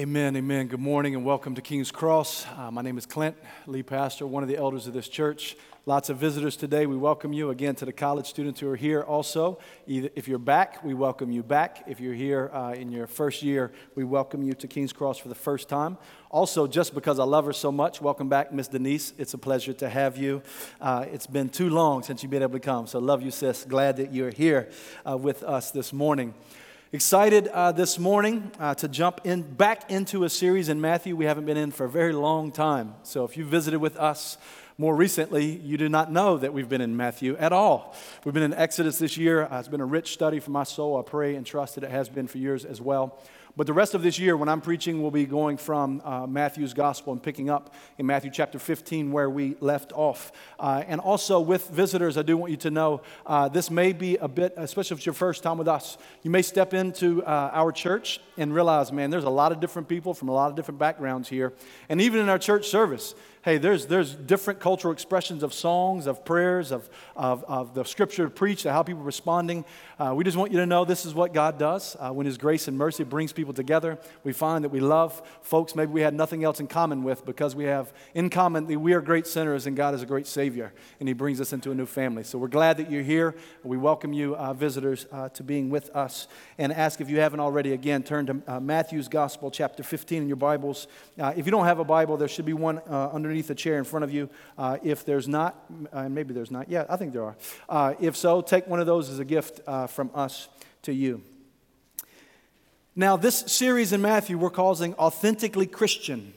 Amen, amen. Good morning and welcome to King's Cross. Uh, my name is Clint, lead pastor, one of the elders of this church. Lots of visitors today. We welcome you again to the college students who are here also. If you're back, we welcome you back. If you're here uh, in your first year, we welcome you to King's Cross for the first time. Also, just because I love her so much, welcome back, Miss Denise. It's a pleasure to have you. Uh, it's been too long since you've been able to come, so love you, sis. Glad that you're here uh, with us this morning. Excited uh, this morning uh, to jump in back into a series in Matthew we haven't been in for a very long time. So if you visited with us more recently, you do not know that we've been in Matthew at all. We've been in Exodus this year. Uh, it's been a rich study for my soul. I pray and trust that it has been for yours as well. But the rest of this year, when I'm preaching, we'll be going from uh, Matthew's gospel and picking up in Matthew chapter 15 where we left off. Uh, and also with visitors, I do want you to know uh, this may be a bit, especially if it's your first time with us, you may step into uh, our church and realize, man, there's a lot of different people from a lot of different backgrounds here. And even in our church service, hey, there's, there's different cultural expressions of songs, of prayers, of, of, of the scripture preached, of how people are responding. Uh, we just want you to know this is what God does. Uh, when His grace and mercy brings people together, we find that we love folks maybe we had nothing else in common with because we have in common that we are great sinners and God is a great Savior, and He brings us into a new family. So we're glad that you're here. We welcome you, uh, visitors, uh, to being with us and ask if you haven't already, again, turn to uh, Matthew's Gospel, chapter 15 in your Bibles. Uh, if you don't have a Bible, there should be one under underneath the chair in front of you. Uh, if there's not, and uh, maybe there's not, yeah, I think there are. Uh, if so, take one of those as a gift uh, from us to you. Now, this series in Matthew we're calling Authentically Christian,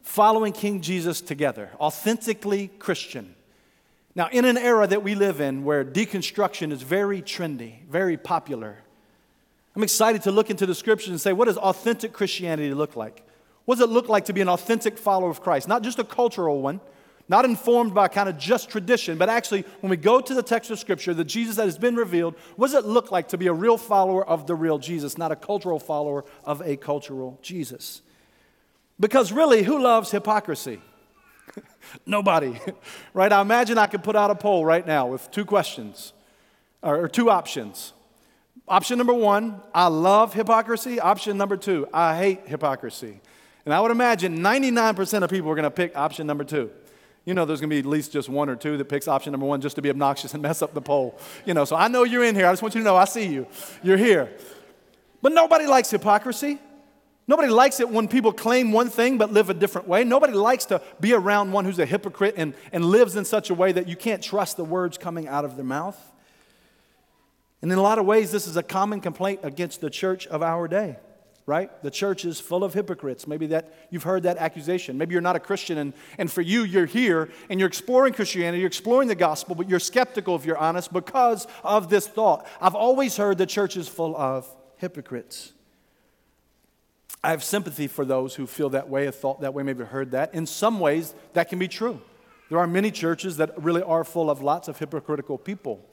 following King Jesus together. Authentically Christian. Now, in an era that we live in where deconstruction is very trendy, very popular, I'm excited to look into the scriptures and say, what does authentic Christianity look like? What does it look like to be an authentic follower of Christ? Not just a cultural one, not informed by kind of just tradition, but actually, when we go to the text of Scripture, the Jesus that has been revealed, what does it look like to be a real follower of the real Jesus, not a cultural follower of a cultural Jesus? Because really, who loves hypocrisy? Nobody, right? I imagine I could put out a poll right now with two questions or two options. Option number one, I love hypocrisy. Option number two, I hate hypocrisy. And I would imagine 99% of people are going to pick option number two. You know, there's going to be at least just one or two that picks option number one just to be obnoxious and mess up the poll. You know, so I know you're in here. I just want you to know I see you. You're here. But nobody likes hypocrisy. Nobody likes it when people claim one thing but live a different way. Nobody likes to be around one who's a hypocrite and, and lives in such a way that you can't trust the words coming out of their mouth. And in a lot of ways, this is a common complaint against the church of our day right? The church is full of hypocrites. Maybe that you've heard that accusation. Maybe you're not a Christian, and, and for you, you're here and you're exploring Christianity, you're exploring the gospel, but you're skeptical, if you're honest, because of this thought. I've always heard the church is full of hypocrites. I have sympathy for those who feel that way, have thought that way, maybe heard that. In some ways, that can be true. There are many churches that really are full of lots of hypocritical people.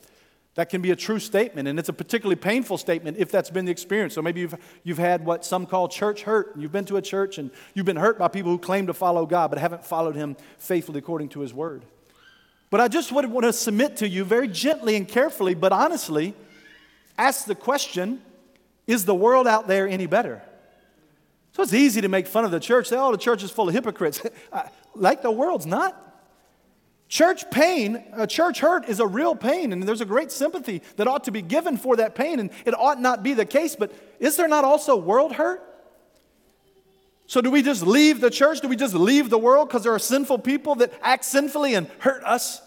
That can be a true statement, and it's a particularly painful statement if that's been the experience. So maybe you've, you've had what some call church hurt. You've been to a church and you've been hurt by people who claim to follow God but haven't followed Him faithfully according to His Word. But I just would want to submit to you very gently and carefully, but honestly, ask the question is the world out there any better? So it's easy to make fun of the church, say, oh, the church is full of hypocrites. like the world's not. Church pain, church hurt is a real pain, and there's a great sympathy that ought to be given for that pain, and it ought not be the case. But is there not also world hurt? So, do we just leave the church? Do we just leave the world because there are sinful people that act sinfully and hurt us?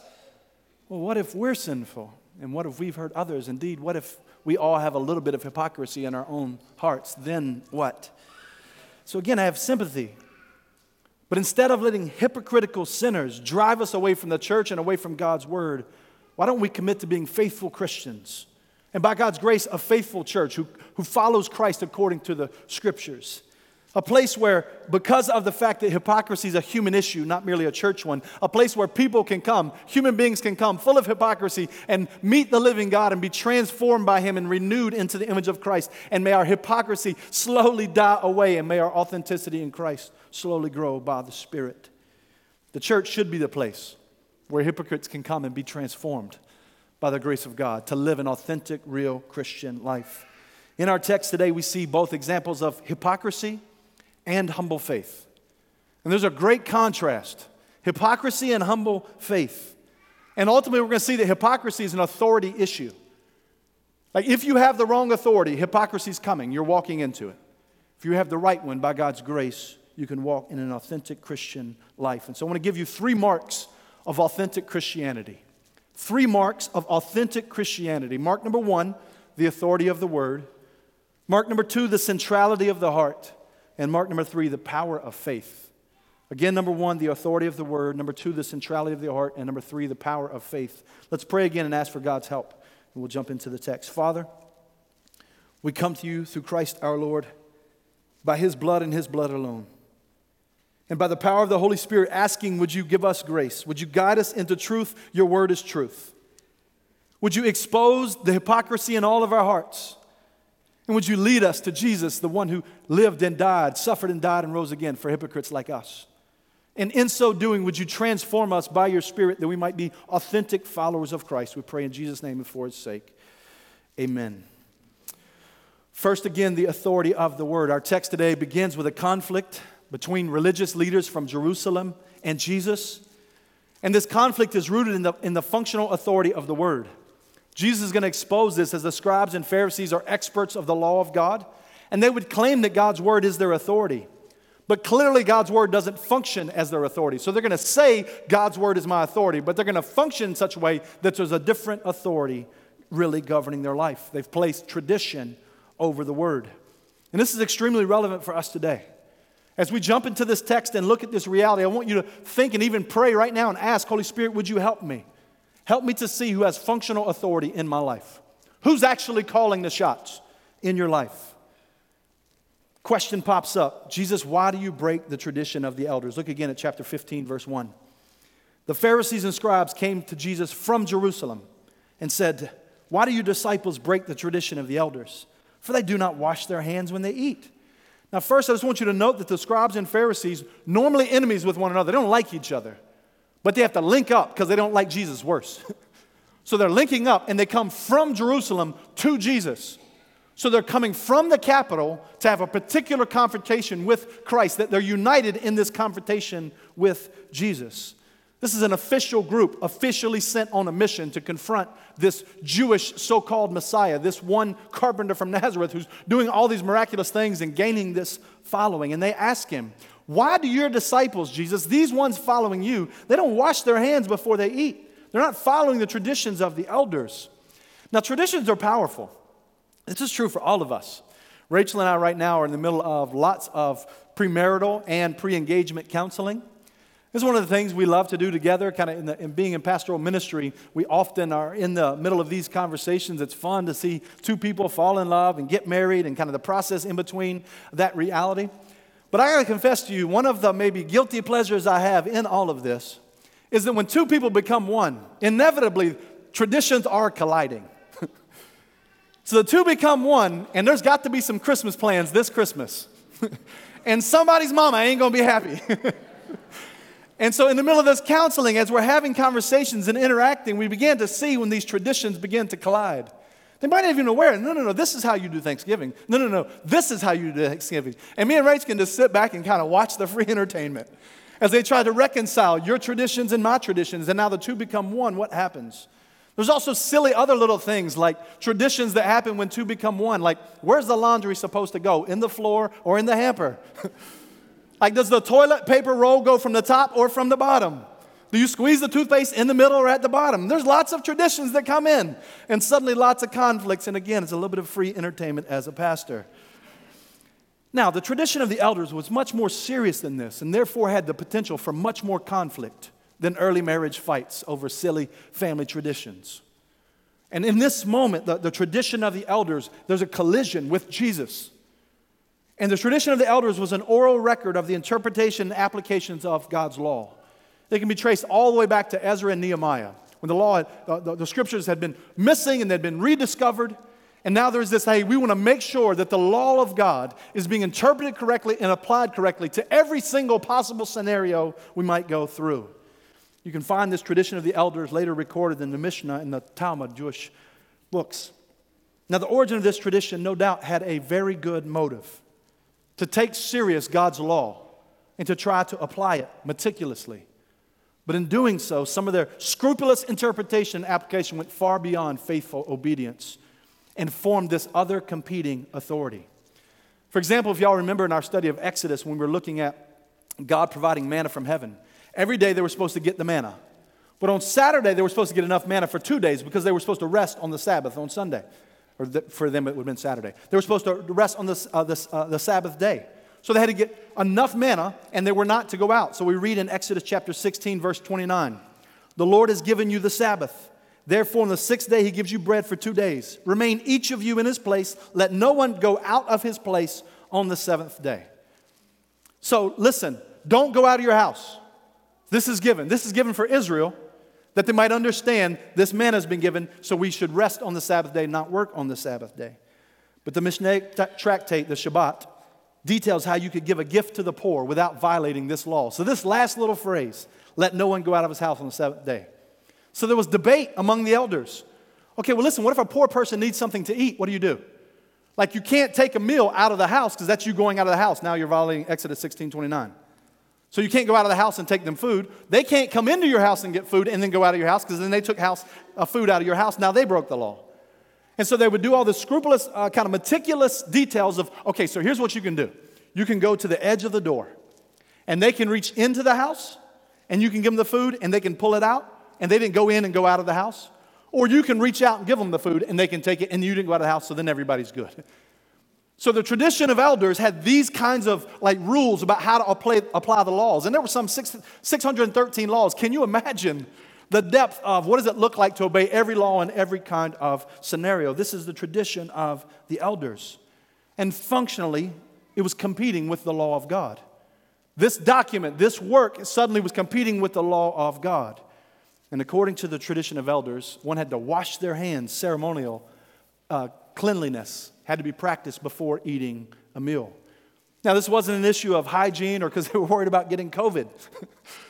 Well, what if we're sinful? And what if we've hurt others? Indeed, what if we all have a little bit of hypocrisy in our own hearts? Then what? So, again, I have sympathy but instead of letting hypocritical sinners drive us away from the church and away from God's word, why don't we commit to being faithful Christians? And by God's grace, a faithful church who, who follows Christ according to the scriptures. A place where, because of the fact that hypocrisy is a human issue, not merely a church one, a place where people can come, human beings can come full of hypocrisy and meet the living God and be transformed by Him and renewed into the image of Christ. And may our hypocrisy slowly die away and may our authenticity in Christ slowly grow by the Spirit. The church should be the place where hypocrites can come and be transformed by the grace of God to live an authentic, real Christian life. In our text today, we see both examples of hypocrisy and humble faith. And there's a great contrast hypocrisy and humble faith. And ultimately, we're going to see that hypocrisy is an authority issue. Like, if you have the wrong authority, hypocrisy is coming. You're walking into it. If you have the right one, by God's grace, you can walk in an authentic Christian life. And so, I want to give you three marks of authentic Christianity. Three marks of authentic Christianity. Mark number one, the authority of the word. Mark number two, the centrality of the heart. And mark number three, the power of faith. Again, number one, the authority of the word. Number two, the centrality of the heart. And number three, the power of faith. Let's pray again and ask for God's help. And we'll jump into the text. Father, we come to you through Christ our Lord, by his blood and his blood alone. And by the power of the Holy Spirit, asking, Would you give us grace? Would you guide us into truth? Your word is truth. Would you expose the hypocrisy in all of our hearts? And would you lead us to Jesus, the one who lived and died, suffered and died and rose again for hypocrites like us? And in so doing, would you transform us by your Spirit that we might be authentic followers of Christ? We pray in Jesus' name and for his sake. Amen. First, again, the authority of the word. Our text today begins with a conflict between religious leaders from Jerusalem and Jesus. And this conflict is rooted in the, in the functional authority of the word. Jesus is going to expose this as the scribes and Pharisees are experts of the law of God, and they would claim that God's word is their authority. But clearly, God's word doesn't function as their authority. So they're going to say, God's word is my authority, but they're going to function in such a way that there's a different authority really governing their life. They've placed tradition over the word. And this is extremely relevant for us today. As we jump into this text and look at this reality, I want you to think and even pray right now and ask, Holy Spirit, would you help me? Help me to see who has functional authority in my life. Who's actually calling the shots in your life? Question pops up Jesus, why do you break the tradition of the elders? Look again at chapter 15, verse 1. The Pharisees and scribes came to Jesus from Jerusalem and said, Why do your disciples break the tradition of the elders? For they do not wash their hands when they eat. Now, first, I just want you to note that the scribes and Pharisees, normally enemies with one another, they don't like each other, but they have to link up because they don't like Jesus worse. so they're linking up and they come from Jerusalem to Jesus. So they're coming from the capital to have a particular confrontation with Christ, that they're united in this confrontation with Jesus. This is an official group, officially sent on a mission to confront this Jewish so called Messiah, this one carpenter from Nazareth who's doing all these miraculous things and gaining this following. And they ask him, Why do your disciples, Jesus, these ones following you, they don't wash their hands before they eat? They're not following the traditions of the elders. Now, traditions are powerful. This is true for all of us. Rachel and I, right now, are in the middle of lots of premarital and pre engagement counseling. This is one of the things we love to do together, kind of in, in, being in pastoral ministry. We often are in the middle of these conversations. It's fun to see two people fall in love and get married and kind of the process in between that reality. But I gotta confess to you, one of the maybe guilty pleasures I have in all of this is that when two people become one, inevitably traditions are colliding. so the two become one, and there's got to be some Christmas plans this Christmas. and somebody's mama ain't gonna be happy. And so, in the middle of this counseling, as we're having conversations and interacting, we began to see when these traditions begin to collide. They might not even aware, no, no, no, this is how you do Thanksgiving. No, no, no, this is how you do Thanksgiving. And me and Rach can just sit back and kind of watch the free entertainment as they try to reconcile your traditions and my traditions. And now the two become one. What happens? There's also silly other little things like traditions that happen when two become one. Like, where's the laundry supposed to go? In the floor or in the hamper? Like, does the toilet paper roll go from the top or from the bottom? Do you squeeze the toothpaste in the middle or at the bottom? There's lots of traditions that come in, and suddenly lots of conflicts. And again, it's a little bit of free entertainment as a pastor. Now, the tradition of the elders was much more serious than this, and therefore had the potential for much more conflict than early marriage fights over silly family traditions. And in this moment, the, the tradition of the elders, there's a collision with Jesus. And the tradition of the elders was an oral record of the interpretation and applications of God's law. They can be traced all the way back to Ezra and Nehemiah, when the law, the, the, the scriptures had been missing and they'd been rediscovered. And now there's this hey, we want to make sure that the law of God is being interpreted correctly and applied correctly to every single possible scenario we might go through. You can find this tradition of the elders later recorded in the Mishnah and the Talmud, Jewish books. Now, the origin of this tradition, no doubt, had a very good motive. to take serious God's law and to try to apply it meticulously. But in doing so, some of their scrupulous interpretation and application went far beyond faithful obedience and formed this other competing authority. For example, if y'all remember in our study of Exodus when we were looking at God providing manna from heaven, every day they were supposed to get the manna. But on Saturday, they were supposed to get enough manna for two days because they were supposed to rest on the Sabbath on Sunday. Or the, for them, it would have been Saturday. They were supposed to rest on the, uh, uh, the Sabbath day. So they had to get enough manna, and they were not to go out. So we read in Exodus chapter 16, verse 29 The Lord has given you the Sabbath. Therefore, on the sixth day, he gives you bread for two days. Remain each of you in his place. Let no one go out of his place on the seventh day. So listen, don't go out of your house. This is given. This is given for Israel that they might understand this manna has been given, so we should rest on the Sabbath day, not work on the Sabbath day. But the Mishnah tractate, the Shabbat, details how you could give a gift to the poor without violating this law. So, this last little phrase, let no one go out of his house on the seventh day. So, there was debate among the elders. Okay, well, listen, what if a poor person needs something to eat? What do you do? Like, you can't take a meal out of the house because that's you going out of the house. Now you're violating Exodus 16 29. So you can't go out of the house and take them food. They can't come into your house and get food and then go out of your house because then they took house, uh, food out of your house. Now they broke the law. And so they would do all the scrupulous, uh, kind of meticulous details of, okay, so here's what you can do. You can go to the edge of the door and they can reach into the house and you can give them the food and they can pull it out and they didn't go in and go out of the house. Or you can reach out and give them the food and they can take it and you didn't go out of the house, so then everybody's good. So the tradition of elders had these kinds of like rules about how to apply, apply the laws. And there were some six, 613 laws. Can you imagine the depth of what does it look like to obey every law in every kind of scenario? This is the tradition of the elders. And functionally, it was competing with the law of God. This document, this work, suddenly was competing with the law of God. And according to the tradition of elders, one had to wash their hands, ceremonial uh, cleanliness had to be practiced before eating a meal. Now, this wasn't an issue of hygiene or because they were worried about getting COVID.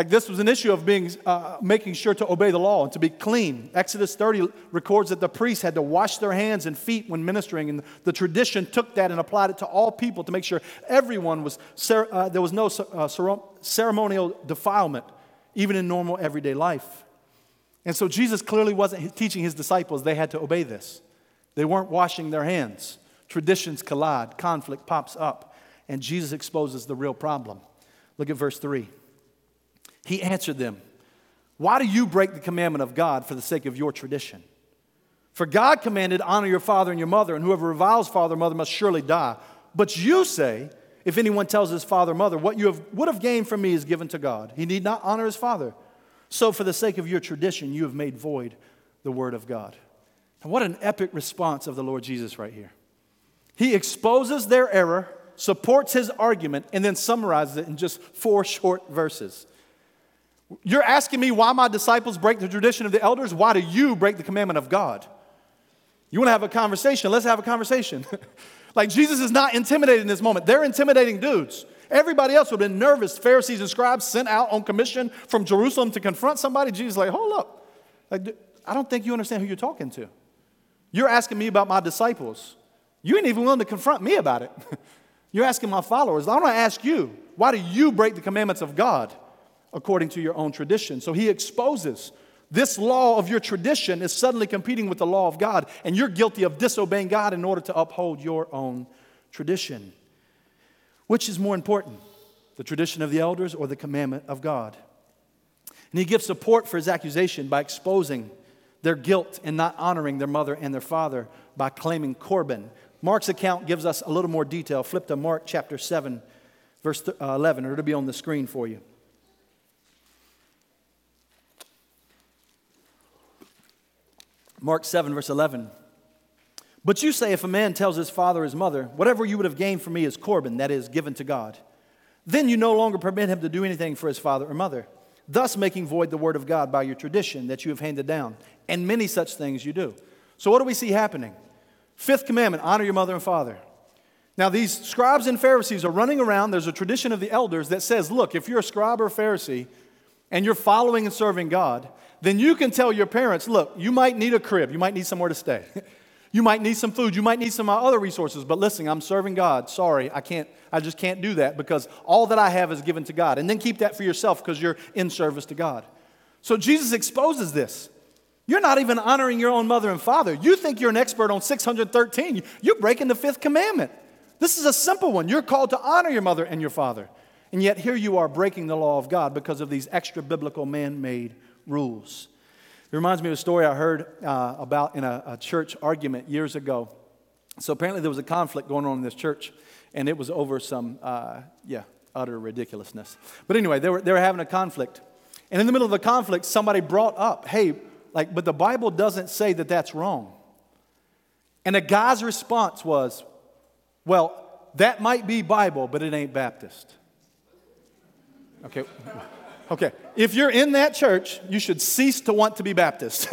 like this was an issue of being, uh, making sure to obey the law and to be clean. Exodus 30 records that the priests had to wash their hands and feet when ministering, and the tradition took that and applied it to all people to make sure everyone was, uh, there was no uh, ceremonial defilement, even in normal everyday life. And so Jesus clearly wasn't teaching his disciples they had to obey this. They weren't washing their hands. Traditions collide, conflict pops up, and Jesus exposes the real problem. Look at verse 3. He answered them, Why do you break the commandment of God for the sake of your tradition? For God commanded, Honor your father and your mother, and whoever reviles father or mother must surely die. But you say, If anyone tells his father or mother, What you have, would have gained from me is given to God, he need not honor his father. So, for the sake of your tradition, you have made void the word of God. And what an epic response of the Lord Jesus right here. He exposes their error, supports his argument, and then summarizes it in just four short verses. You're asking me why my disciples break the tradition of the elders? Why do you break the commandment of God? You want to have a conversation? Let's have a conversation. like Jesus is not intimidated in this moment. They're intimidating dudes. Everybody else would have been nervous. Pharisees and scribes sent out on commission from Jerusalem to confront somebody. Jesus like, hold up. Like, I don't think you understand who you're talking to. You're asking me about my disciples. You ain't even willing to confront me about it. You're asking my followers. I want to ask you, why do you break the commandments of God according to your own tradition? So he exposes this law of your tradition is suddenly competing with the law of God, and you're guilty of disobeying God in order to uphold your own tradition. Which is more important, the tradition of the elders or the commandment of God? And he gives support for his accusation by exposing their guilt in not honoring their mother and their father by claiming Corban. Mark's account gives us a little more detail. Flip to Mark chapter 7, verse uh, 11, or it'll be on the screen for you. Mark 7, verse 11. But you say, if a man tells his father or his mother, whatever you would have gained from me is Corban, that is, given to God, then you no longer permit him to do anything for his father or mother, thus making void the word of God by your tradition that you have handed down and many such things you do. So, what do we see happening? Fifth commandment honor your mother and father. Now, these scribes and Pharisees are running around. There's a tradition of the elders that says, look, if you're a scribe or a Pharisee and you're following and serving God, then you can tell your parents, look, you might need a crib, you might need somewhere to stay. You might need some food. You might need some other resources. But listen, I'm serving God. Sorry, I can't. I just can't do that because all that I have is given to God. And then keep that for yourself because you're in service to God. So Jesus exposes this. You're not even honoring your own mother and father. You think you're an expert on 613. You're breaking the fifth commandment. This is a simple one. You're called to honor your mother and your father. And yet here you are breaking the law of God because of these extra biblical man made rules. It reminds me of a story I heard uh, about in a, a, church argument years ago. So apparently there was a conflict going on in this church, and it was over some, uh, yeah, utter ridiculousness. But anyway, they were, they were having a conflict. And in the middle of the conflict, somebody brought up, hey, like, but the Bible doesn't say that that's wrong. And the guy's response was, well, that might be Bible, but it ain't Baptist. Okay. Okay, if you're in that church, you should cease to want to be Baptist.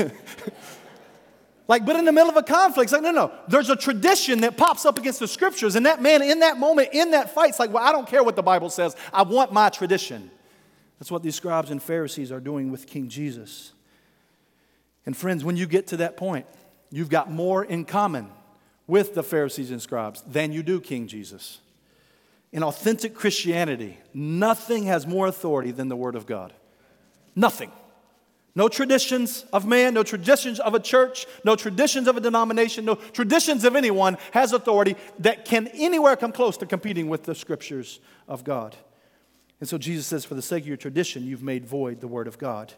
like, but in the middle of a conflict, it's like, no, no, there's a tradition that pops up against the scriptures. And that man, in that moment, in that fight, it's like, well, I don't care what the Bible says, I want my tradition. That's what these scribes and Pharisees are doing with King Jesus. And friends, when you get to that point, you've got more in common with the Pharisees and scribes than you do King Jesus. In authentic Christianity, nothing has more authority than the Word of God. Nothing. No traditions of man, no traditions of a church, no traditions of a denomination, no traditions of anyone has authority that can anywhere come close to competing with the scriptures of God. And so Jesus says, for the sake of your tradition, you've made void the word of God.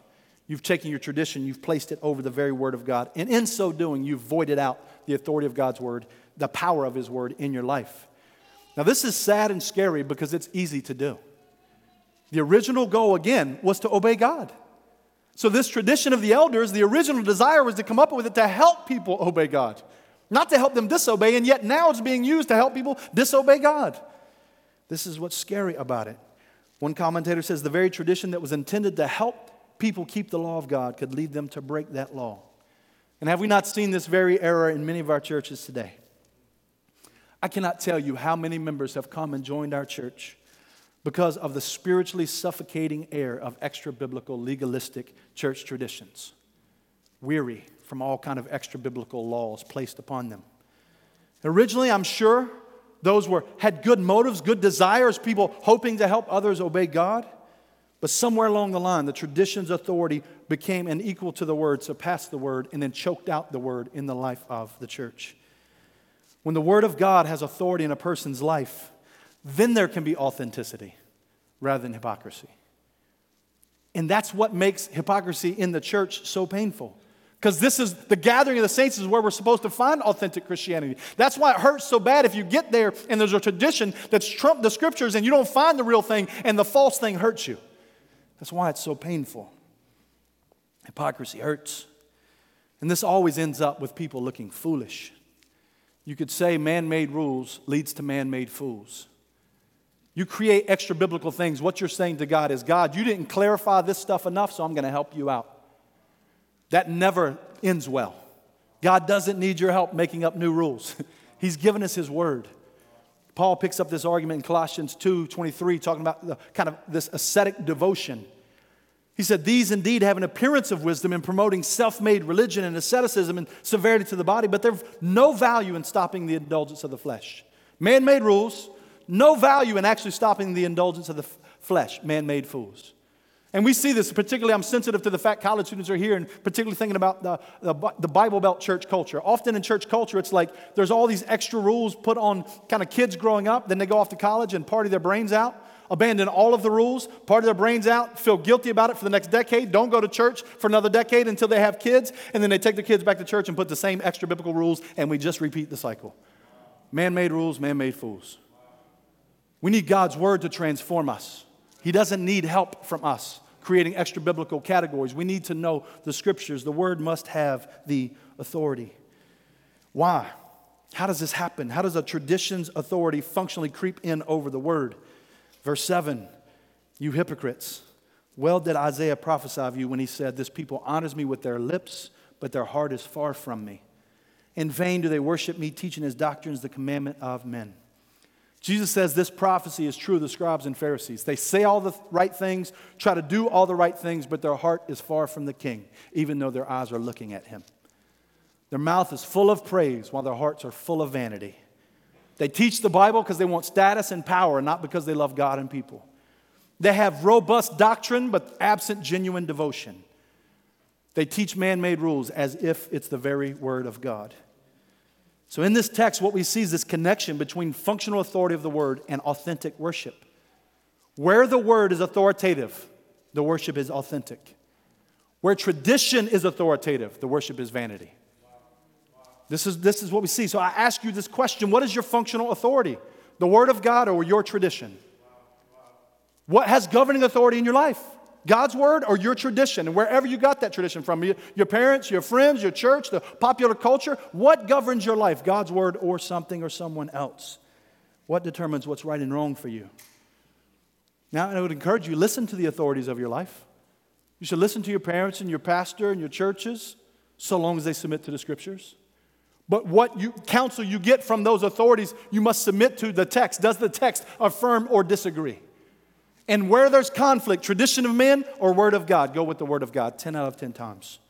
You've taken your tradition, you've placed it over the very word of God. And in so doing, you've voided out the authority of God's word, the power of his word in your life. Now, this is sad and scary because it's easy to do. The original goal, again, was to obey God. So, this tradition of the elders, the original desire was to come up with it to help people obey God, not to help them disobey, and yet now it's being used to help people disobey God. This is what's scary about it. One commentator says the very tradition that was intended to help people keep the law of God could lead them to break that law. And have we not seen this very error in many of our churches today? I cannot tell you how many members have come and joined our church because of the spiritually suffocating air of extra biblical legalistic church traditions. Weary from all kind of extra biblical laws placed upon them. Originally i'm sure those were had good motives good desires people hoping to help others obey god. But somewhere along the line the tradition's authority became unequal to the word surpassed the word and then choked out the word in the life of the church when the Word of God has authority in a person's life, then there can be authenticity rather than hypocrisy. And that's what makes hypocrisy in the church so painful. Because this is the gathering of the saints is where we're supposed to find authentic Christianity. That's why it hurts so bad if you get there and there's a tradition that's trumped the scriptures and you don't find the real thing and the false thing hurts you. That's why it's so painful. Hypocrisy hurts. And this always ends up with people looking foolish. You could say man made rules leads to man made fools. You create extra biblical things. What you're saying to God is, God, you didn't clarify this stuff enough, so I'm going to help you out. That never ends well. God doesn't need your help making up new rules. He's given us His word. Paul picks up this argument in Colossians 2 23, talking about the kind of this ascetic devotion he said, These indeed have an appearance of wisdom in promoting self made religion and asceticism and severity to the body, but they've no value in stopping the indulgence of the flesh. Man made rules, no value in actually stopping the indulgence of the f- flesh. Man made fools. And we see this, particularly, I'm sensitive to the fact college students are here and particularly thinking about the, the, the, Bible Belt church culture. Often in church culture, it's like there's all these extra rules put on kind of kids growing up, then they go off to college and party their brains out abandon all of the rules, party their brains out, feel guilty about it for the next decade, don't go to church for another decade until they have kids, and then they take their kids back to church and put the same extra biblical rules, and we just repeat the cycle. Man made rules, man made fools. We need God's word to transform us. He doesn't need help from us creating extra biblical categories. We need to know the scriptures. The word must have the authority. Why? How does this happen? How does a tradition's authority functionally creep in over the word? Verse 7 You hypocrites, well did Isaiah prophesy of you when he said, This people honors me with their lips, but their heart is far from me. In vain do they worship me, teaching his doctrines the commandment of men. Jesus says this prophecy is true of the scribes and Pharisees. They say all the right things, try to do all the right things, but their heart is far from the king, even though their eyes are looking at him. Their mouth is full of praise while their hearts are full of vanity. They teach the Bible because they want status and power, not because they love God and people. They have robust doctrine, but absent genuine devotion. They teach man made rules as if it's the very word of God. So, in this text, what we see is this connection between functional authority of the word and authentic worship. Where the word is authoritative, the worship is authentic. Where tradition is authoritative, the worship is vanity. This is, this is what we see. So I ask you this question What is your functional authority? The Word of God or your tradition? What has governing authority in your life? God's Word or your tradition? And wherever you got that tradition from, your parents, your friends, your church, the popular culture, what governs your life? God's Word or something or someone else? What determines what's right and wrong for you? Now, I would encourage you listen to the authorities of your life. You should listen to your parents and your pastor and your churches so long as they submit to the scriptures. But what you, counsel you get from those authorities, you must submit to the text. Does the text affirm or disagree? And where there's conflict, tradition of men or word of God, go with the word of God 10 out of 10 times.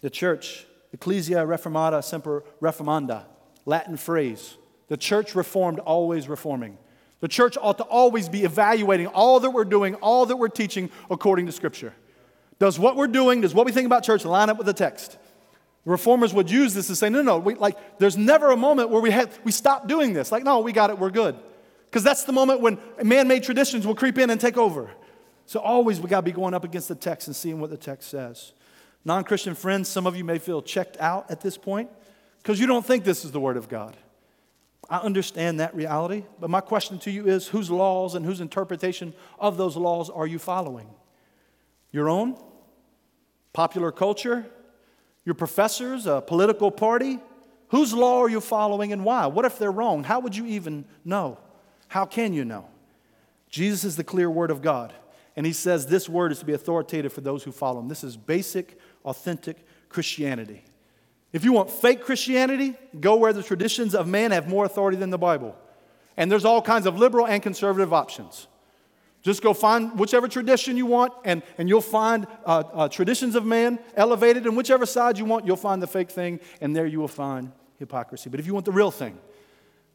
The church, Ecclesia Reformata Semper Reformanda, Latin phrase. The church reformed, always reforming. The church ought to always be evaluating all that we're doing, all that we're teaching according to Scripture. Does what we're doing, does what we think about church line up with the text? Reformers would use this to say, no, no, we, like, there's never a moment where we, had, we stop doing this. Like, no, we got it, we're good. Because that's the moment when man made traditions will creep in and take over. So always we got to be going up against the text and seeing what the text says. Non Christian friends, some of you may feel checked out at this point because you don't think this is the Word of God. I understand that reality, but my question to you is whose laws and whose interpretation of those laws are you following? Your own? Popular culture? Your professors, a political party? Whose law are you following and why? What if they're wrong? How would you even know? How can you know? Jesus is the clear word of God, and he says this word is to be authoritative for those who follow him. This is basic, authentic Christianity. If you want fake Christianity, go where the traditions of man have more authority than the Bible. And there's all kinds of liberal and conservative options. Just go find whichever tradition you want, and, and you'll find uh, uh, traditions of man elevated, and whichever side you want, you'll find the fake thing, and there you will find hypocrisy. But if you want the real thing,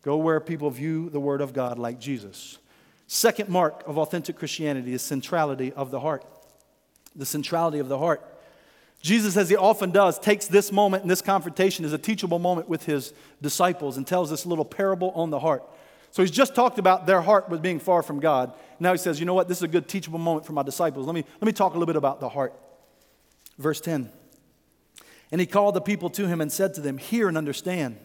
go where people view the Word of God like Jesus. Second mark of authentic Christianity is centrality of the heart. The centrality of the heart. Jesus, as he often does, takes this moment and this confrontation as a teachable moment with his disciples and tells this little parable on the heart. So he's just talked about their heart was being far from God. Now he says, you know what? This is a good teachable moment for my disciples. Let me, let me talk a little bit about the heart. Verse 10. And he called the people to him and said to them, Hear and understand.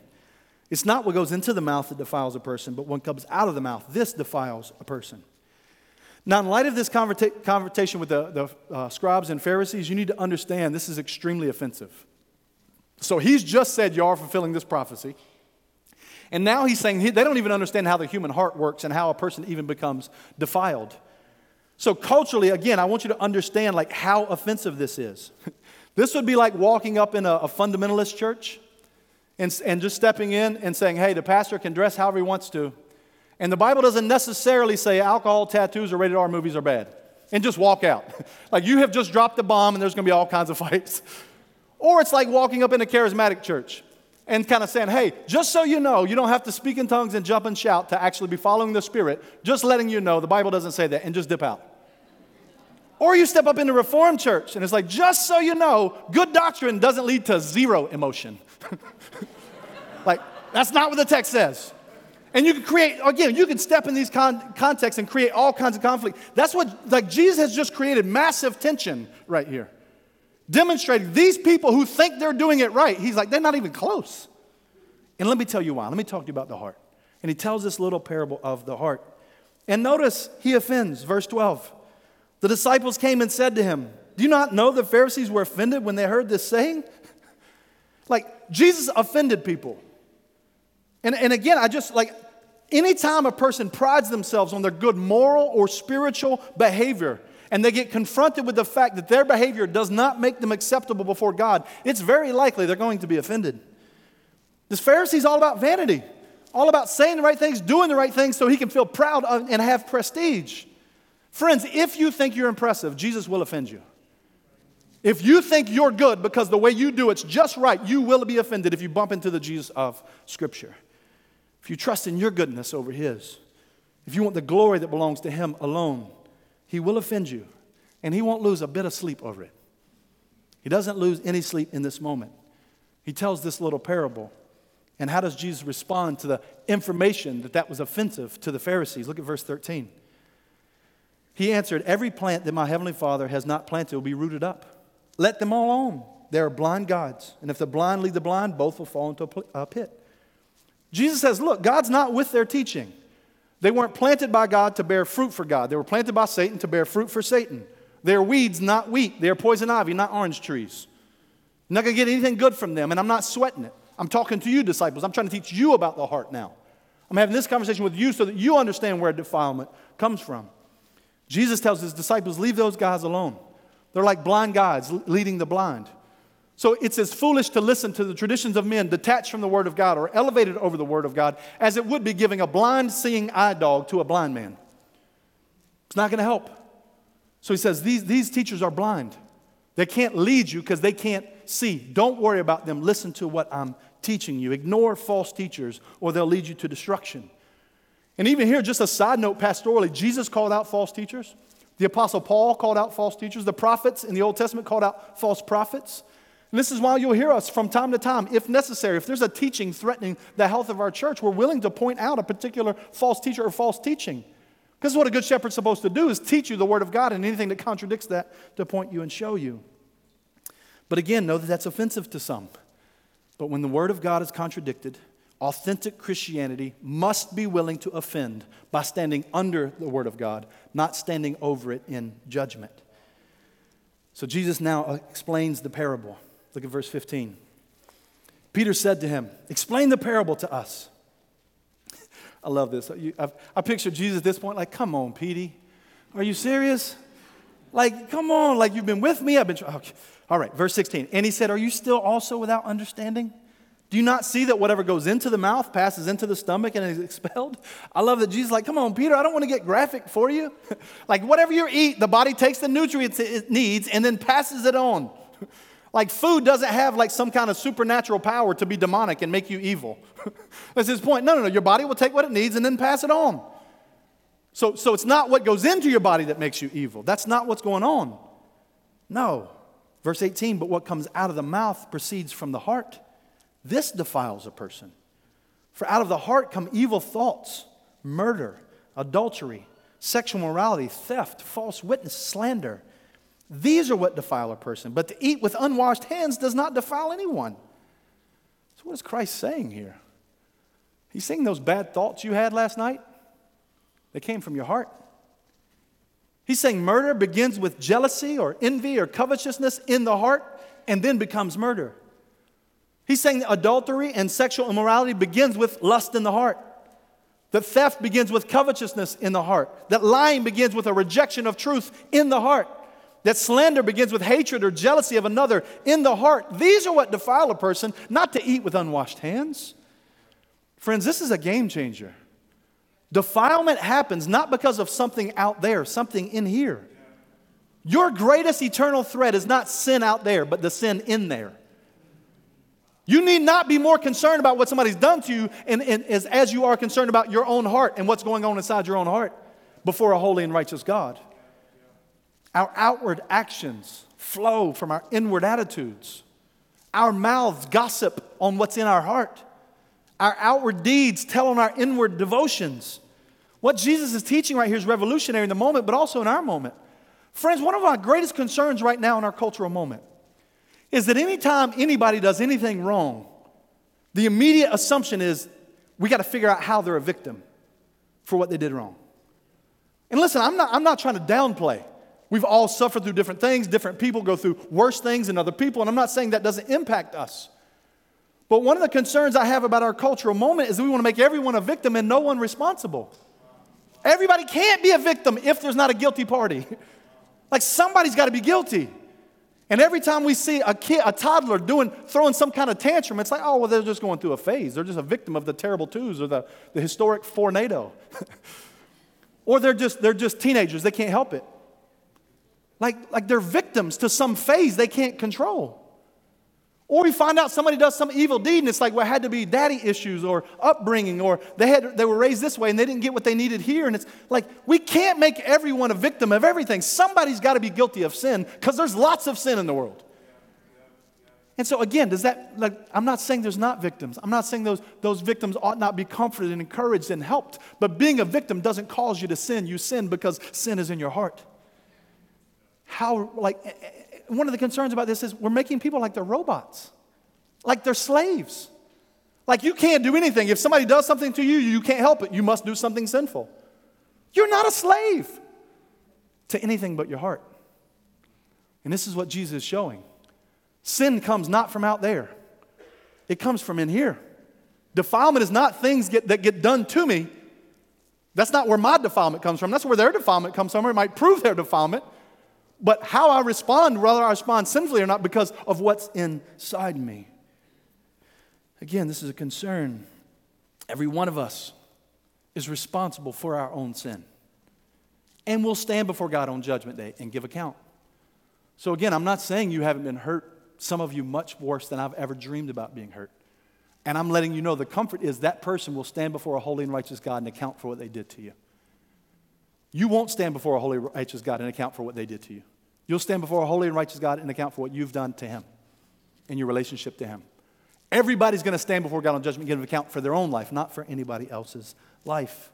It's not what goes into the mouth that defiles a person, but what comes out of the mouth. This defiles a person. Now, in light of this conversation with the, the uh, scribes and Pharisees, you need to understand this is extremely offensive. So he's just said, You are fulfilling this prophecy. And now he's saying they don't even understand how the human heart works and how a person even becomes defiled. So culturally, again, I want you to understand like how offensive this is. this would be like walking up in a, a fundamentalist church and, and just stepping in and saying, hey, the pastor can dress however he wants to. And the Bible doesn't necessarily say alcohol, tattoos, or rated R movies are bad. And just walk out. like you have just dropped a bomb and there's to be all kinds of fights. Or it's like walking up in a charismatic church and kind of saying, hey, just so you know, you don't have to speak in tongues and jump and shout to actually be following the Spirit. Just letting you know, the Bible doesn't say that, and just dip out. Or you step up in the Reformed church and it's like, just so you know, good doctrine doesn't lead to zero emotion. like, that's not what the text says. And you can create, again, you can step in these con- contexts and create all kinds of conflict. That's what, like, Jesus has just created massive tension right here demonstrating these people who think they're doing it right, he's like, they're not even close. And let me tell you why. Let me talk to you about the heart. And he tells this little parable of the heart. And notice he offends, verse 12. The disciples came and said to him, Do you not know the Pharisees were offended when they heard this saying? like, Jesus offended people. And, and again, I just like, anytime a person prides themselves on their good moral or spiritual behavior, and they get confronted with the fact that their behavior does not make them acceptable before God, it's very likely they're going to be offended. This Pharisee's all about vanity, all about saying the right things, doing the right things so he can feel proud and have prestige. Friends, if you think you're impressive, Jesus will offend you. If you think you're good because the way you do it's just right, you will be offended if you bump into the Jesus of Scripture. If you trust in your goodness over His, if you want the glory that belongs to Him alone, He will offend you and He won't lose a bit of sleep over it. He doesn't lose any sleep in this moment. He tells this little parable. And how does Jesus respond to the information that that was offensive to the Pharisees? Look at verse 13. He answered, Every plant that my heavenly Father has not planted will be rooted up. Let them all alone. They are blind gods. And if the blind lead the blind, both will fall into a pit. Jesus says, Look, God's not with their teaching. They weren't planted by God to bear fruit for God, they were planted by Satan to bear fruit for Satan. They're weeds, not wheat. They're poison ivy, not orange trees. I'm not going to get anything good from them, and I'm not sweating it. I'm talking to you, disciples. I'm trying to teach you about the heart now. I'm having this conversation with you so that you understand where defilement comes from. Jesus tells his disciples, Leave those guys alone. They're like blind guides leading the blind. So it's as foolish to listen to the traditions of men detached from the Word of God or elevated over the Word of God as it would be giving a blind seeing eye dog to a blind man. It's not going to help. So he says, These, these teachers are blind. They can't lead you because they can't see. Don't worry about them. Listen to what I'm teaching you. Ignore false teachers or they'll lead you to destruction. And even here, just a side note pastorally, Jesus called out false teachers. The Apostle Paul called out false teachers. The prophets in the Old Testament called out false prophets. And this is why you'll hear us from time to time, if necessary, if there's a teaching threatening the health of our church, we're willing to point out a particular false teacher or false teaching. Because what a good shepherd's supposed to do is teach you the Word of God and anything that contradicts that to point you and show you. But again, know that that's offensive to some. But when the Word of God is contradicted, authentic Christianity must be willing to offend by standing under the Word of God, not standing over it in judgment. So Jesus now explains the parable. Look at verse 15. Peter said to him, Explain the parable to us. I love this. I, I picture Jesus at this point like, Come on, Petey. Are you serious? Like, come on, like you've been with me. I've been. Okay. All right, verse 16. And he said, Are you still also without understanding? Do you not see that whatever goes into the mouth passes into the stomach and is expelled? I love that Jesus like, come on, Peter, I don't want to get graphic for you. like, whatever you eat, the body takes the nutrients it needs and then passes it on. like, food doesn't have like some kind of supernatural power to be demonic and make you evil. That's his point. No, no, no. Your body will take what it needs and then pass it on. So, so it's not what goes into your body that makes you evil. That's not what's going on. No. Verse 18, but what comes out of the mouth proceeds from the heart. This defiles a person. For out of the heart come evil thoughts, murder, adultery, sexual morality, theft, false witness, slander. These are what defile a person. But to eat with unwashed hands does not defile anyone. So, what is Christ saying here? He's saying those bad thoughts you had last night, they came from your heart. He's saying murder begins with jealousy or envy or covetousness in the heart and then becomes murder. He's saying that adultery and sexual immorality begins with lust in the heart. That theft begins with covetousness in the heart. That lying begins with a rejection of truth in the heart. That slander begins with hatred or jealousy of another in the heart. These are what defile a person, not to eat with unwashed hands. Friends, this is a game changer. Defilement happens not because of something out there, something in here. Your greatest eternal threat is not sin out there, but the sin in there. You need not be more concerned about what somebody's done to you and, and, as, as you are concerned about your own heart and what's going on inside your own heart before a holy and righteous God. Our outward actions flow from our inward attitudes. Our mouths gossip on what's in our heart. Our outward deeds tell on our inward devotions. What Jesus is teaching right here is revolutionary in the moment, but also in our moment. Friends, one of our greatest concerns right now in our cultural moment is that anytime anybody does anything wrong, the immediate assumption is we got to figure out how they're a victim for what they did wrong. And listen, I'm not, I'm not trying to downplay. We've all suffered through different things. Different people go through worse things than other people. And I'm not saying that doesn't impact us. But one of the concerns I have about our cultural moment is that we want to make everyone a victim and no one responsible. Everybody can't be a victim if there's not a guilty party. like somebody's got to be guilty. And every time we see a kid, a toddler doing, throwing some kind of tantrum, it's like, oh, well, they're just going through a phase. They're just a victim of the terrible twos or the, the historic tornado. or they're just, they're just teenagers. They can't help it. Like, like they're victims to some phase they can't control. Or we find out somebody does some evil deed and it's like, well, it had to be daddy issues or upbringing or they, had, they were raised this way and they didn't get what they needed here. And it's like, we can't make everyone a victim of everything. Somebody's got to be guilty of sin because there's lots of sin in the world. And so, again, does that, like, I'm not saying there's not victims. I'm not saying those, those victims ought not be comforted and encouraged and helped. But being a victim doesn't cause you to sin. You sin because sin is in your heart. How, like, eh, eh, one of the concerns about this is we're making people like they're robots, like they're slaves. Like you can't do anything. If somebody does something to you, you can't help it. You must do something sinful. You're not a slave to anything but your heart. And this is what Jesus is showing. Sin comes not from out there, it comes from in here. Defilement is not things get, that get done to me. That's not where my defilement comes from. That's where their defilement comes from. It might prove their defilement. But how I respond, whether I respond sinfully or not, because of what's inside me. Again, this is a concern. Every one of us is responsible for our own sin. And we'll stand before God on Judgment Day and give account. So, again, I'm not saying you haven't been hurt, some of you much worse than I've ever dreamed about being hurt. And I'm letting you know the comfort is that person will stand before a holy and righteous God and account for what they did to you. You won't stand before a holy, righteous God and account for what they did to you. You'll stand before a holy and righteous God and account for what you've done to Him in your relationship to Him. Everybody's going to stand before God on judgment, give an account for their own life, not for anybody else's life.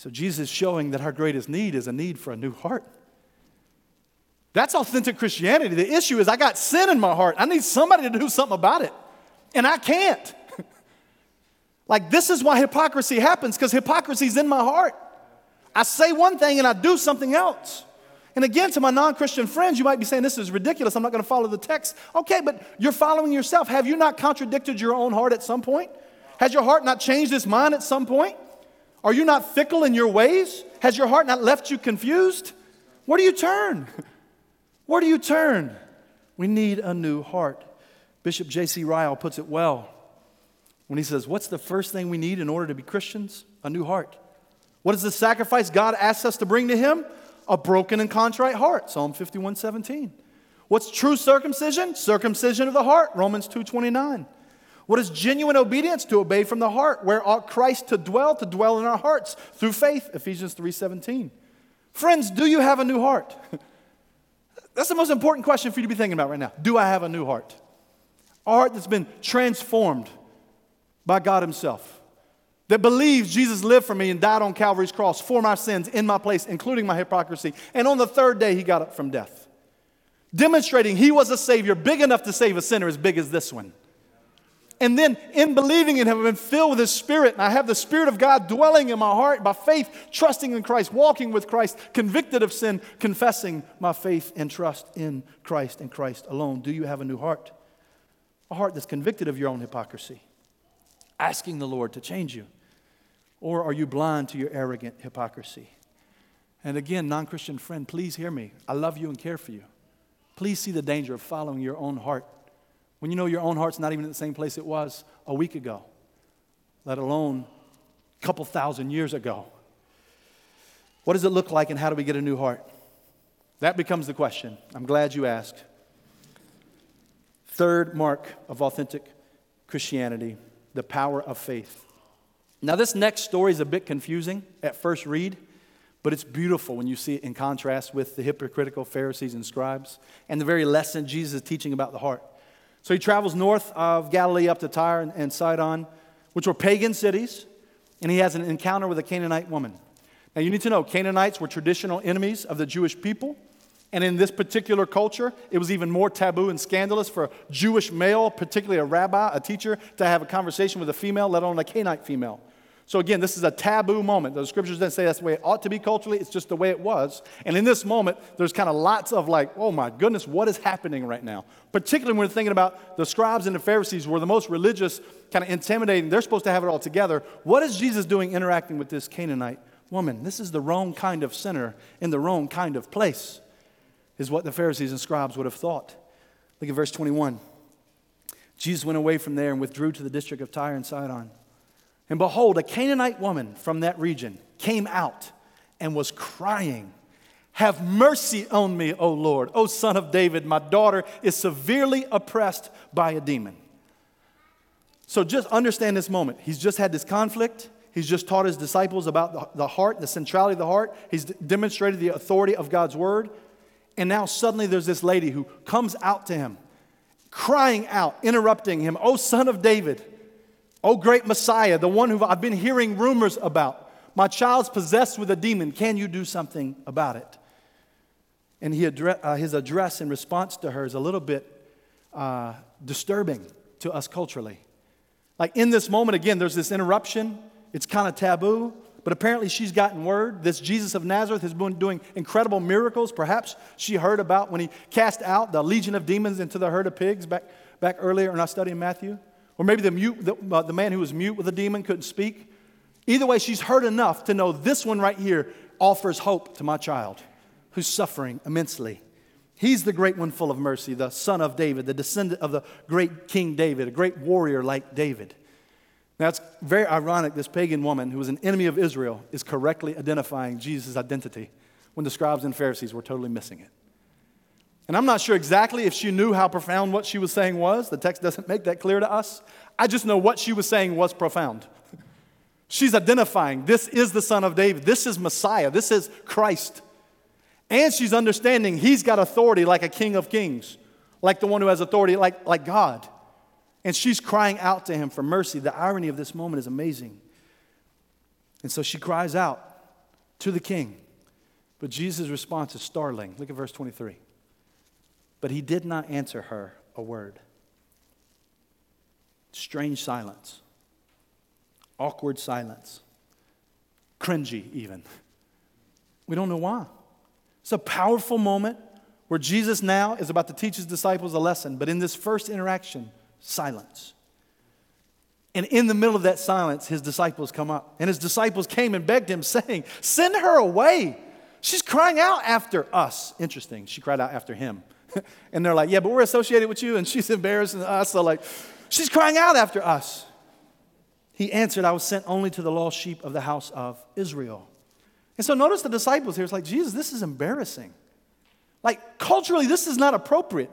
So Jesus is showing that our greatest need is a need for a new heart. That's authentic Christianity. The issue is I got sin in my heart. I need somebody to do something about it. And I can't. like this is why hypocrisy happens, because hypocrisy's in my heart. I say one thing and I do something else. And again, to my non Christian friends, you might be saying, This is ridiculous. I'm not going to follow the text. Okay, but you're following yourself. Have you not contradicted your own heart at some point? Has your heart not changed its mind at some point? Are you not fickle in your ways? Has your heart not left you confused? Where do you turn? Where do you turn? We need a new heart. Bishop J.C. Ryle puts it well when he says, What's the first thing we need in order to be Christians? A new heart. What is the sacrifice God asks us to bring to Him? A broken and contrite heart. Psalm 51 17. What's true circumcision? Circumcision of the heart. Romans 2 29. What is genuine obedience? To obey from the heart. Where ought Christ to dwell? To dwell in our hearts through faith. Ephesians 3 17. Friends, do you have a new heart? That's the most important question for you to be thinking about right now. Do I have a new heart? A heart that's been transformed by God Himself that believes Jesus lived for me and died on Calvary's cross for my sins in my place, including my hypocrisy. And on the third day, he got up from death, demonstrating he was a Savior big enough to save a sinner as big as this one. And then, in believing in him, I've been filled with his spirit, and I have the Spirit of God dwelling in my heart by faith, trusting in Christ, walking with Christ, convicted of sin, confessing my faith and trust in Christ and Christ alone. Do you have a new heart? A heart that's convicted of your own hypocrisy, asking the Lord to change you. Or are you blind to your arrogant hypocrisy? And again, non Christian friend, please hear me. I love you and care for you. Please see the danger of following your own heart when you know your own heart's not even in the same place it was a week ago, let alone a couple thousand years ago. What does it look like and how do we get a new heart? That becomes the question. I'm glad you asked. Third mark of authentic Christianity the power of faith. Now, this next story is a bit confusing at first read, but it's beautiful when you see it in contrast with the hypocritical Pharisees and scribes and the very lesson Jesus is teaching about the heart. So he travels north of Galilee up to Tyre and, Sidon, which were pagan cities, and he has an encounter with a Canaanite woman. Now, you need to know Canaanites were traditional enemies of the Jewish people. And in this particular culture, it was even more taboo and scandalous for a Jewish male, particularly a rabbi, a teacher, to have a conversation with a female, let alone a Canaanite female. So, again, this is a taboo moment. The scriptures didn't say that's the way it ought to be culturally, it's just the way it was. And in this moment, there's kind of lots of like, oh my goodness, what is happening right now? Particularly when we're thinking about the scribes and the Pharisees were the most religious, kind of intimidating. They're supposed to have it all together. What is Jesus doing interacting with this Canaanite woman? This is the wrong kind of sinner in the wrong kind of place, is what the Pharisees and scribes would have thought. Look at verse 21. Jesus went away from there and withdrew to the district of Tyre and Sidon. And behold, a Canaanite woman from that region came out and was crying, Have mercy on me, O Lord, O Son of David. My daughter is severely oppressed by a demon. So just understand this moment. He's just had this conflict. He's just taught his disciples about the, heart, the centrality of the heart. He's demonstrated the authority of God's word. And now suddenly there's this lady who comes out to him, crying out, interrupting him, O son of David, oh, great Messiah, the one who I've been hearing rumors about. My child's possessed with a demon. Can you do something about it? And he uh, his address in response to her is a little bit uh, disturbing to us culturally. Like in this moment, again, there's this interruption. It's kind of taboo, but apparently she's gotten word. This Jesus of Nazareth has been doing incredible miracles. Perhaps she heard about when he cast out the legion of demons into the herd of pigs back, back earlier in our study in Matthew. Or maybe the, mute, the, uh, the man who was mute with a demon couldn't speak. Either way, she's heard enough to know this one right here offers hope to my child who's suffering immensely. He's the great one full of mercy, the son of David, the descendant of the great King David, a great warrior like David. Now, it's very ironic this pagan woman who was an enemy of Israel is correctly identifying Jesus' identity when the scribes and Pharisees were totally missing it. And I'm not sure exactly if she knew how profound what she was saying was. The text doesn't make that clear to us. I just know what she was saying was profound. She's identifying this is the Son of David, this is Messiah, this is Christ. And she's understanding he's got authority like a king of kings, like the one who has authority like, like God. And she's crying out to him for mercy. The irony of this moment is amazing. And so she cries out to the king. But Jesus' response is startling. Look at verse 23. But he did not answer her a word. Strange silence, awkward silence, cringy even. We don't know why. It's a powerful moment where Jesus now is about to teach his disciples a lesson, but in this first interaction, silence. And in the middle of that silence, his disciples come up. And his disciples came and begged him, saying, Send her away. She's crying out after us. Interesting. She cried out after him. and they're like, Yeah, but we're associated with you, and she's embarrassing us. So, like, she's crying out after us. He answered, I was sent only to the lost sheep of the house of Israel. And so notice the disciples here. It's like, Jesus, this is embarrassing. Like, culturally, this is not appropriate.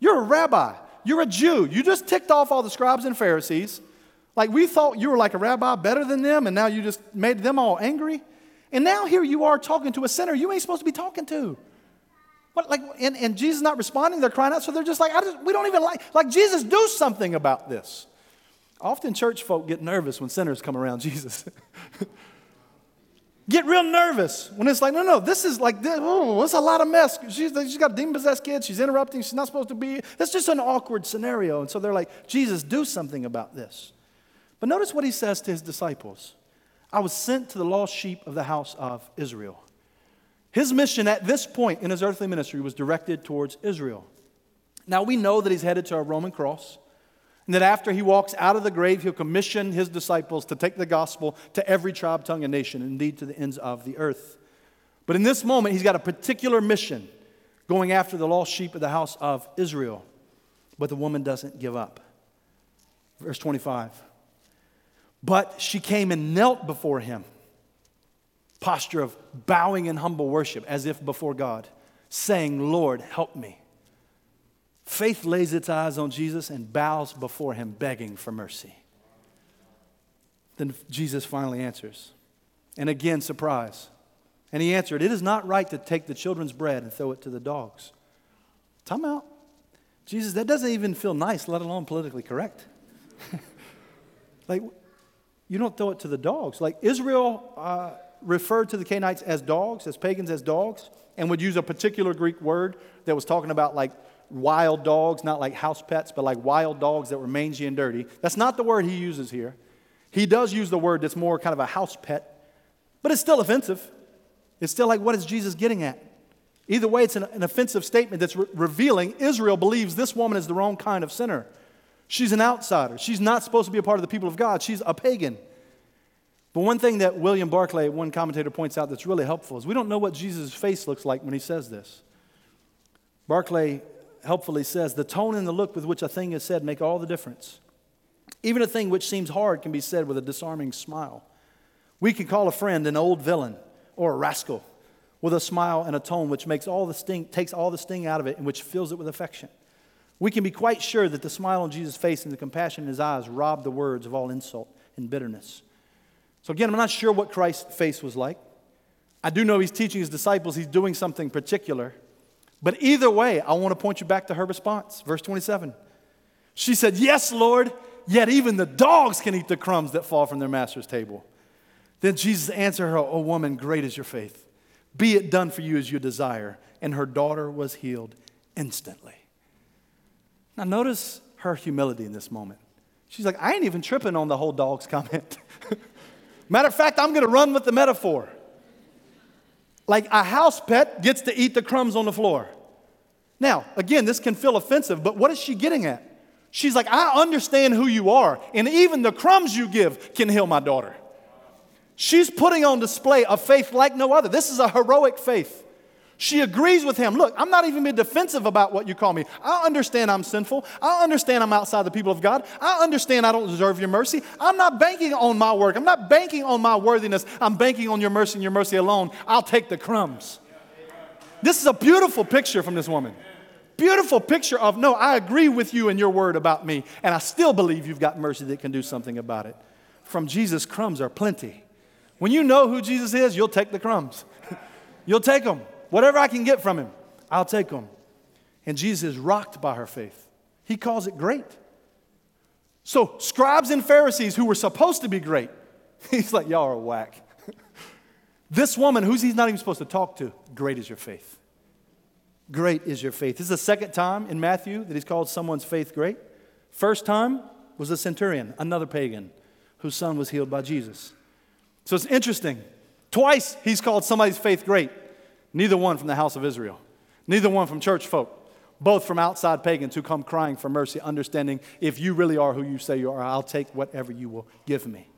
You're a rabbi, you're a Jew. You just ticked off all the scribes and Pharisees. Like, we thought you were like a rabbi better than them, and now you just made them all angry. And now here you are talking to a sinner you ain't supposed to be talking to. Like, and, and Jesus not responding, they're crying out, so they're just like, just, we don't even like, like, Jesus, do something about this. Often church folk get nervous when sinners come around Jesus. get real nervous when it's like, no, no, this is like, this, oh, it's a lot of mess. She's, she's got demon possessed kids. She's interrupting. She's not supposed to be. That's just an awkward scenario. And so they're like, Jesus, do something about this. But notice what he says to his disciples I was sent to the lost sheep of the house of Israel. His mission at this point in his earthly ministry was directed towards Israel. Now we know that he's headed to a Roman cross and that after he walks out of the grave, he'll commission his disciples to take the gospel to every tribe, tongue, and nation, indeed to the ends of the earth. But in this moment, he's got a particular mission going after the lost sheep of the house of Israel. But the woman doesn't give up. Verse 25. But she came and knelt before him, posture of bowing in humble worship, as if before God, saying, Lord, help me. Faith lays its eyes on Jesus and bows before him, begging for mercy. Then Jesus finally answers. And again, surprise. And he answered, It is not right to take the children's bread and throw it to the dogs. Time out. Jesus, that doesn't even feel nice, let alone politically correct. like, you don't throw it to the dogs. Like, Israel uh, referred to the Canaanites as dogs, as pagans as dogs, and would use a particular Greek word that was talking about, like, wild dogs, not like house pets, but like wild dogs that were mangy and dirty. That's not the word he uses here. He does use the word that's more kind of a house pet, but it's still offensive. It's still like, what is Jesus getting at? Either way, it's an, an offensive statement that's re- revealing Israel believes this woman is the wrong kind of sinner. She's an outsider. She's not supposed to be a part of the people of God. She's a pagan. But one thing that William Barclay, one commentator, points out that's really helpful is we don't know what Jesus' face looks like when he says this. Barclay helpfully says the tone and the look with which a thing is said make all the difference. Even a thing which seems hard can be said with a disarming smile. We can call a friend an old villain or a rascal with a smile and a tone which makes all the sting, takes all the sting out of it and which fills it with affection. We can be quite sure that the smile on Jesus' face and the compassion in his eyes robbed the words of all insult and bitterness. So, again, I'm not sure what Christ's face was like. I do know he's teaching his disciples, he's doing something particular. But either way, I want to point you back to her response. Verse 27. She said, Yes, Lord, yet even the dogs can eat the crumbs that fall from their master's table. Then Jesus answered her, O woman, great is your faith. Be it done for you as you desire. And her daughter was healed instantly. Now, notice her humility in this moment. She's like, I ain't even tripping on the whole dog's comment. Matter of fact, I'm going to run with the metaphor. Like a house pet gets to eat the crumbs on the floor. Now, again, this can feel offensive, but what is she getting at? She's like, I understand who you are, and even the crumbs you give can heal my daughter. She's putting on display a faith like no other. This is a heroic faith. She agrees with him. Look, I'm not even being defensive about what you call me. I understand I'm sinful. I understand I'm outside the people of God. I understand I don't deserve your mercy. I'm not banking on my work. I'm not banking on my worthiness. I'm banking on your mercy and your mercy alone. I'll take the crumbs. This is a beautiful picture from this woman. Beautiful picture of, no, I agree with you and your word about me, and I still believe you've got mercy that can do something about it. From Jesus, crumbs are plenty. When you know who Jesus is, you'll take the crumbs. you'll take them. Whatever I can get from him, I'll take them. And Jesus is rocked by her faith. He calls it great. So, scribes and Pharisees who were supposed to be great, he's like, y'all are whack. this woman, who's he's not even supposed to talk to, great is your faith. Great is your faith. This is the second time in Matthew that he's called someone's faith great. First time was a centurion, another pagan, whose son was healed by Jesus. So it's interesting. Twice he's called somebody's faith great. Neither one from the house of Israel, neither one from church folk, both from outside pagans who come crying for mercy, understanding if you really are who you say you are, I'll take whatever you will give me.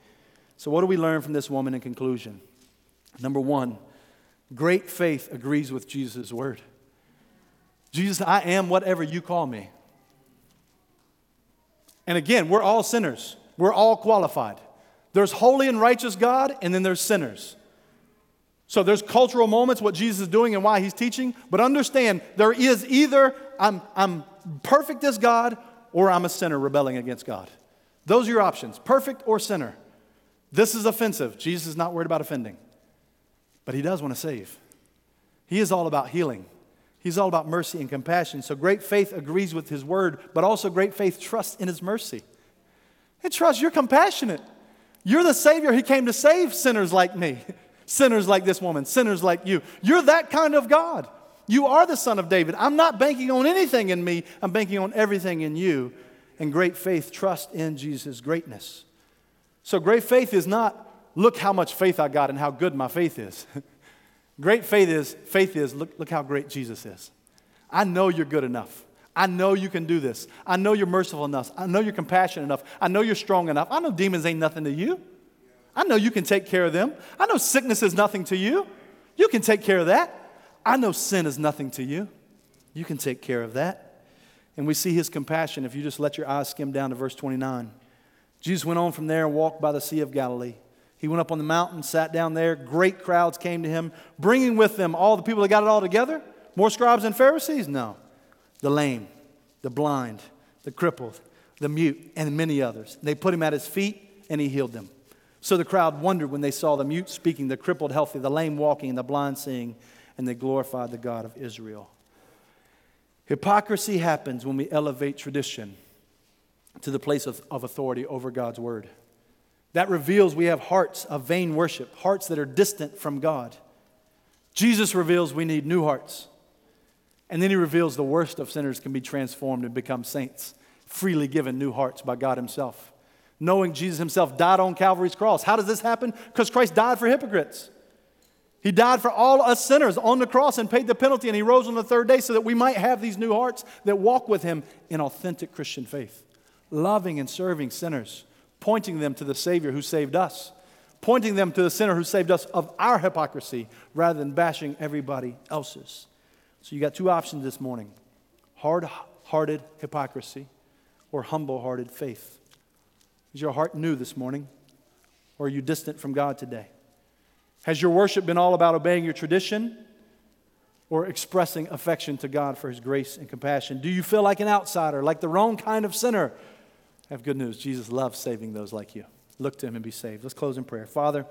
So, what do we learn from this woman in conclusion? Number one, great faith agrees with Jesus' word. Jesus, I am whatever you call me. And again, we're all sinners, we're all qualified. There's holy and righteous God, and then there's sinners. So there's cultural moments, what Jesus is doing and why he's teaching, but understand there is either I'm, I'm perfect as God or I'm a sinner rebelling against God. Those are your options perfect or sinner. This is offensive. Jesus is not worried about offending, but he does want to save. He is all about healing. He's all about mercy and compassion. So great faith agrees with his word, but also great faith trusts in his mercy. It trusts you're compassionate. You're the Savior. He came to save sinners like me. sinners like this woman, sinners like you. You're that kind of God. You are the son of David. I'm not banking on anything in me, I'm banking on everything in you. And great faith, trust in Jesus' greatness. So, great faith is not, look how much faith I got and how good my faith is. great faith is, faith is, look, look how great Jesus is. I know you're good enough. I know you can do this. I know you're merciful enough. I know you're compassionate enough. I know you're strong enough. I know demons ain't nothing to you. I know you can take care of them. I know sickness is nothing to you. You can take care of that. I know sin is nothing to you. You can take care of that. And we see his compassion if you just let your eyes skim down to verse 29. Jesus went on from there and walked by the Sea of Galilee. He went up on the mountain, sat down there. Great crowds came to him, bringing with them all the people that got it all together. More scribes and Pharisees? No. The lame, the blind, the crippled, the mute, and many others. They put him at his feet, and he healed them. So the crowd wondered when they saw the mute speaking, the crippled healthy, the lame walking, and the blind seeing, and they glorified the God of Israel. Hypocrisy happens when we elevate tradition to the place of, of authority over God's word. That reveals we have hearts of vain worship, hearts that are distant from God. Jesus reveals we need new hearts. And then he reveals the worst of sinners can be transformed and become saints, freely given new hearts by God himself knowing Jesus himself died on Calvary's cross. How does this happen? Because Christ died for hypocrites. He died for all us sinners on the cross and paid the penalty, and he rose on the third day so that we might have these new hearts that walk with him in authentic Christian faith, loving and serving sinners, pointing them to the Savior who saved us, pointing them to the sinner who saved us of our hypocrisy rather than bashing everybody else's. So you got two options this morning hard hearted hypocrisy or humble hearted faith. Is your heart new this morning? Or are you distant from God today? Has your worship been all about obeying your tradition? or expressing affection to God for his grace and compassion? Do you feel like an outsider, like the wrong kind of sinner? I have good news. Jesus loves saving those like you. Look to him and be saved. Let's close in prayer. Father,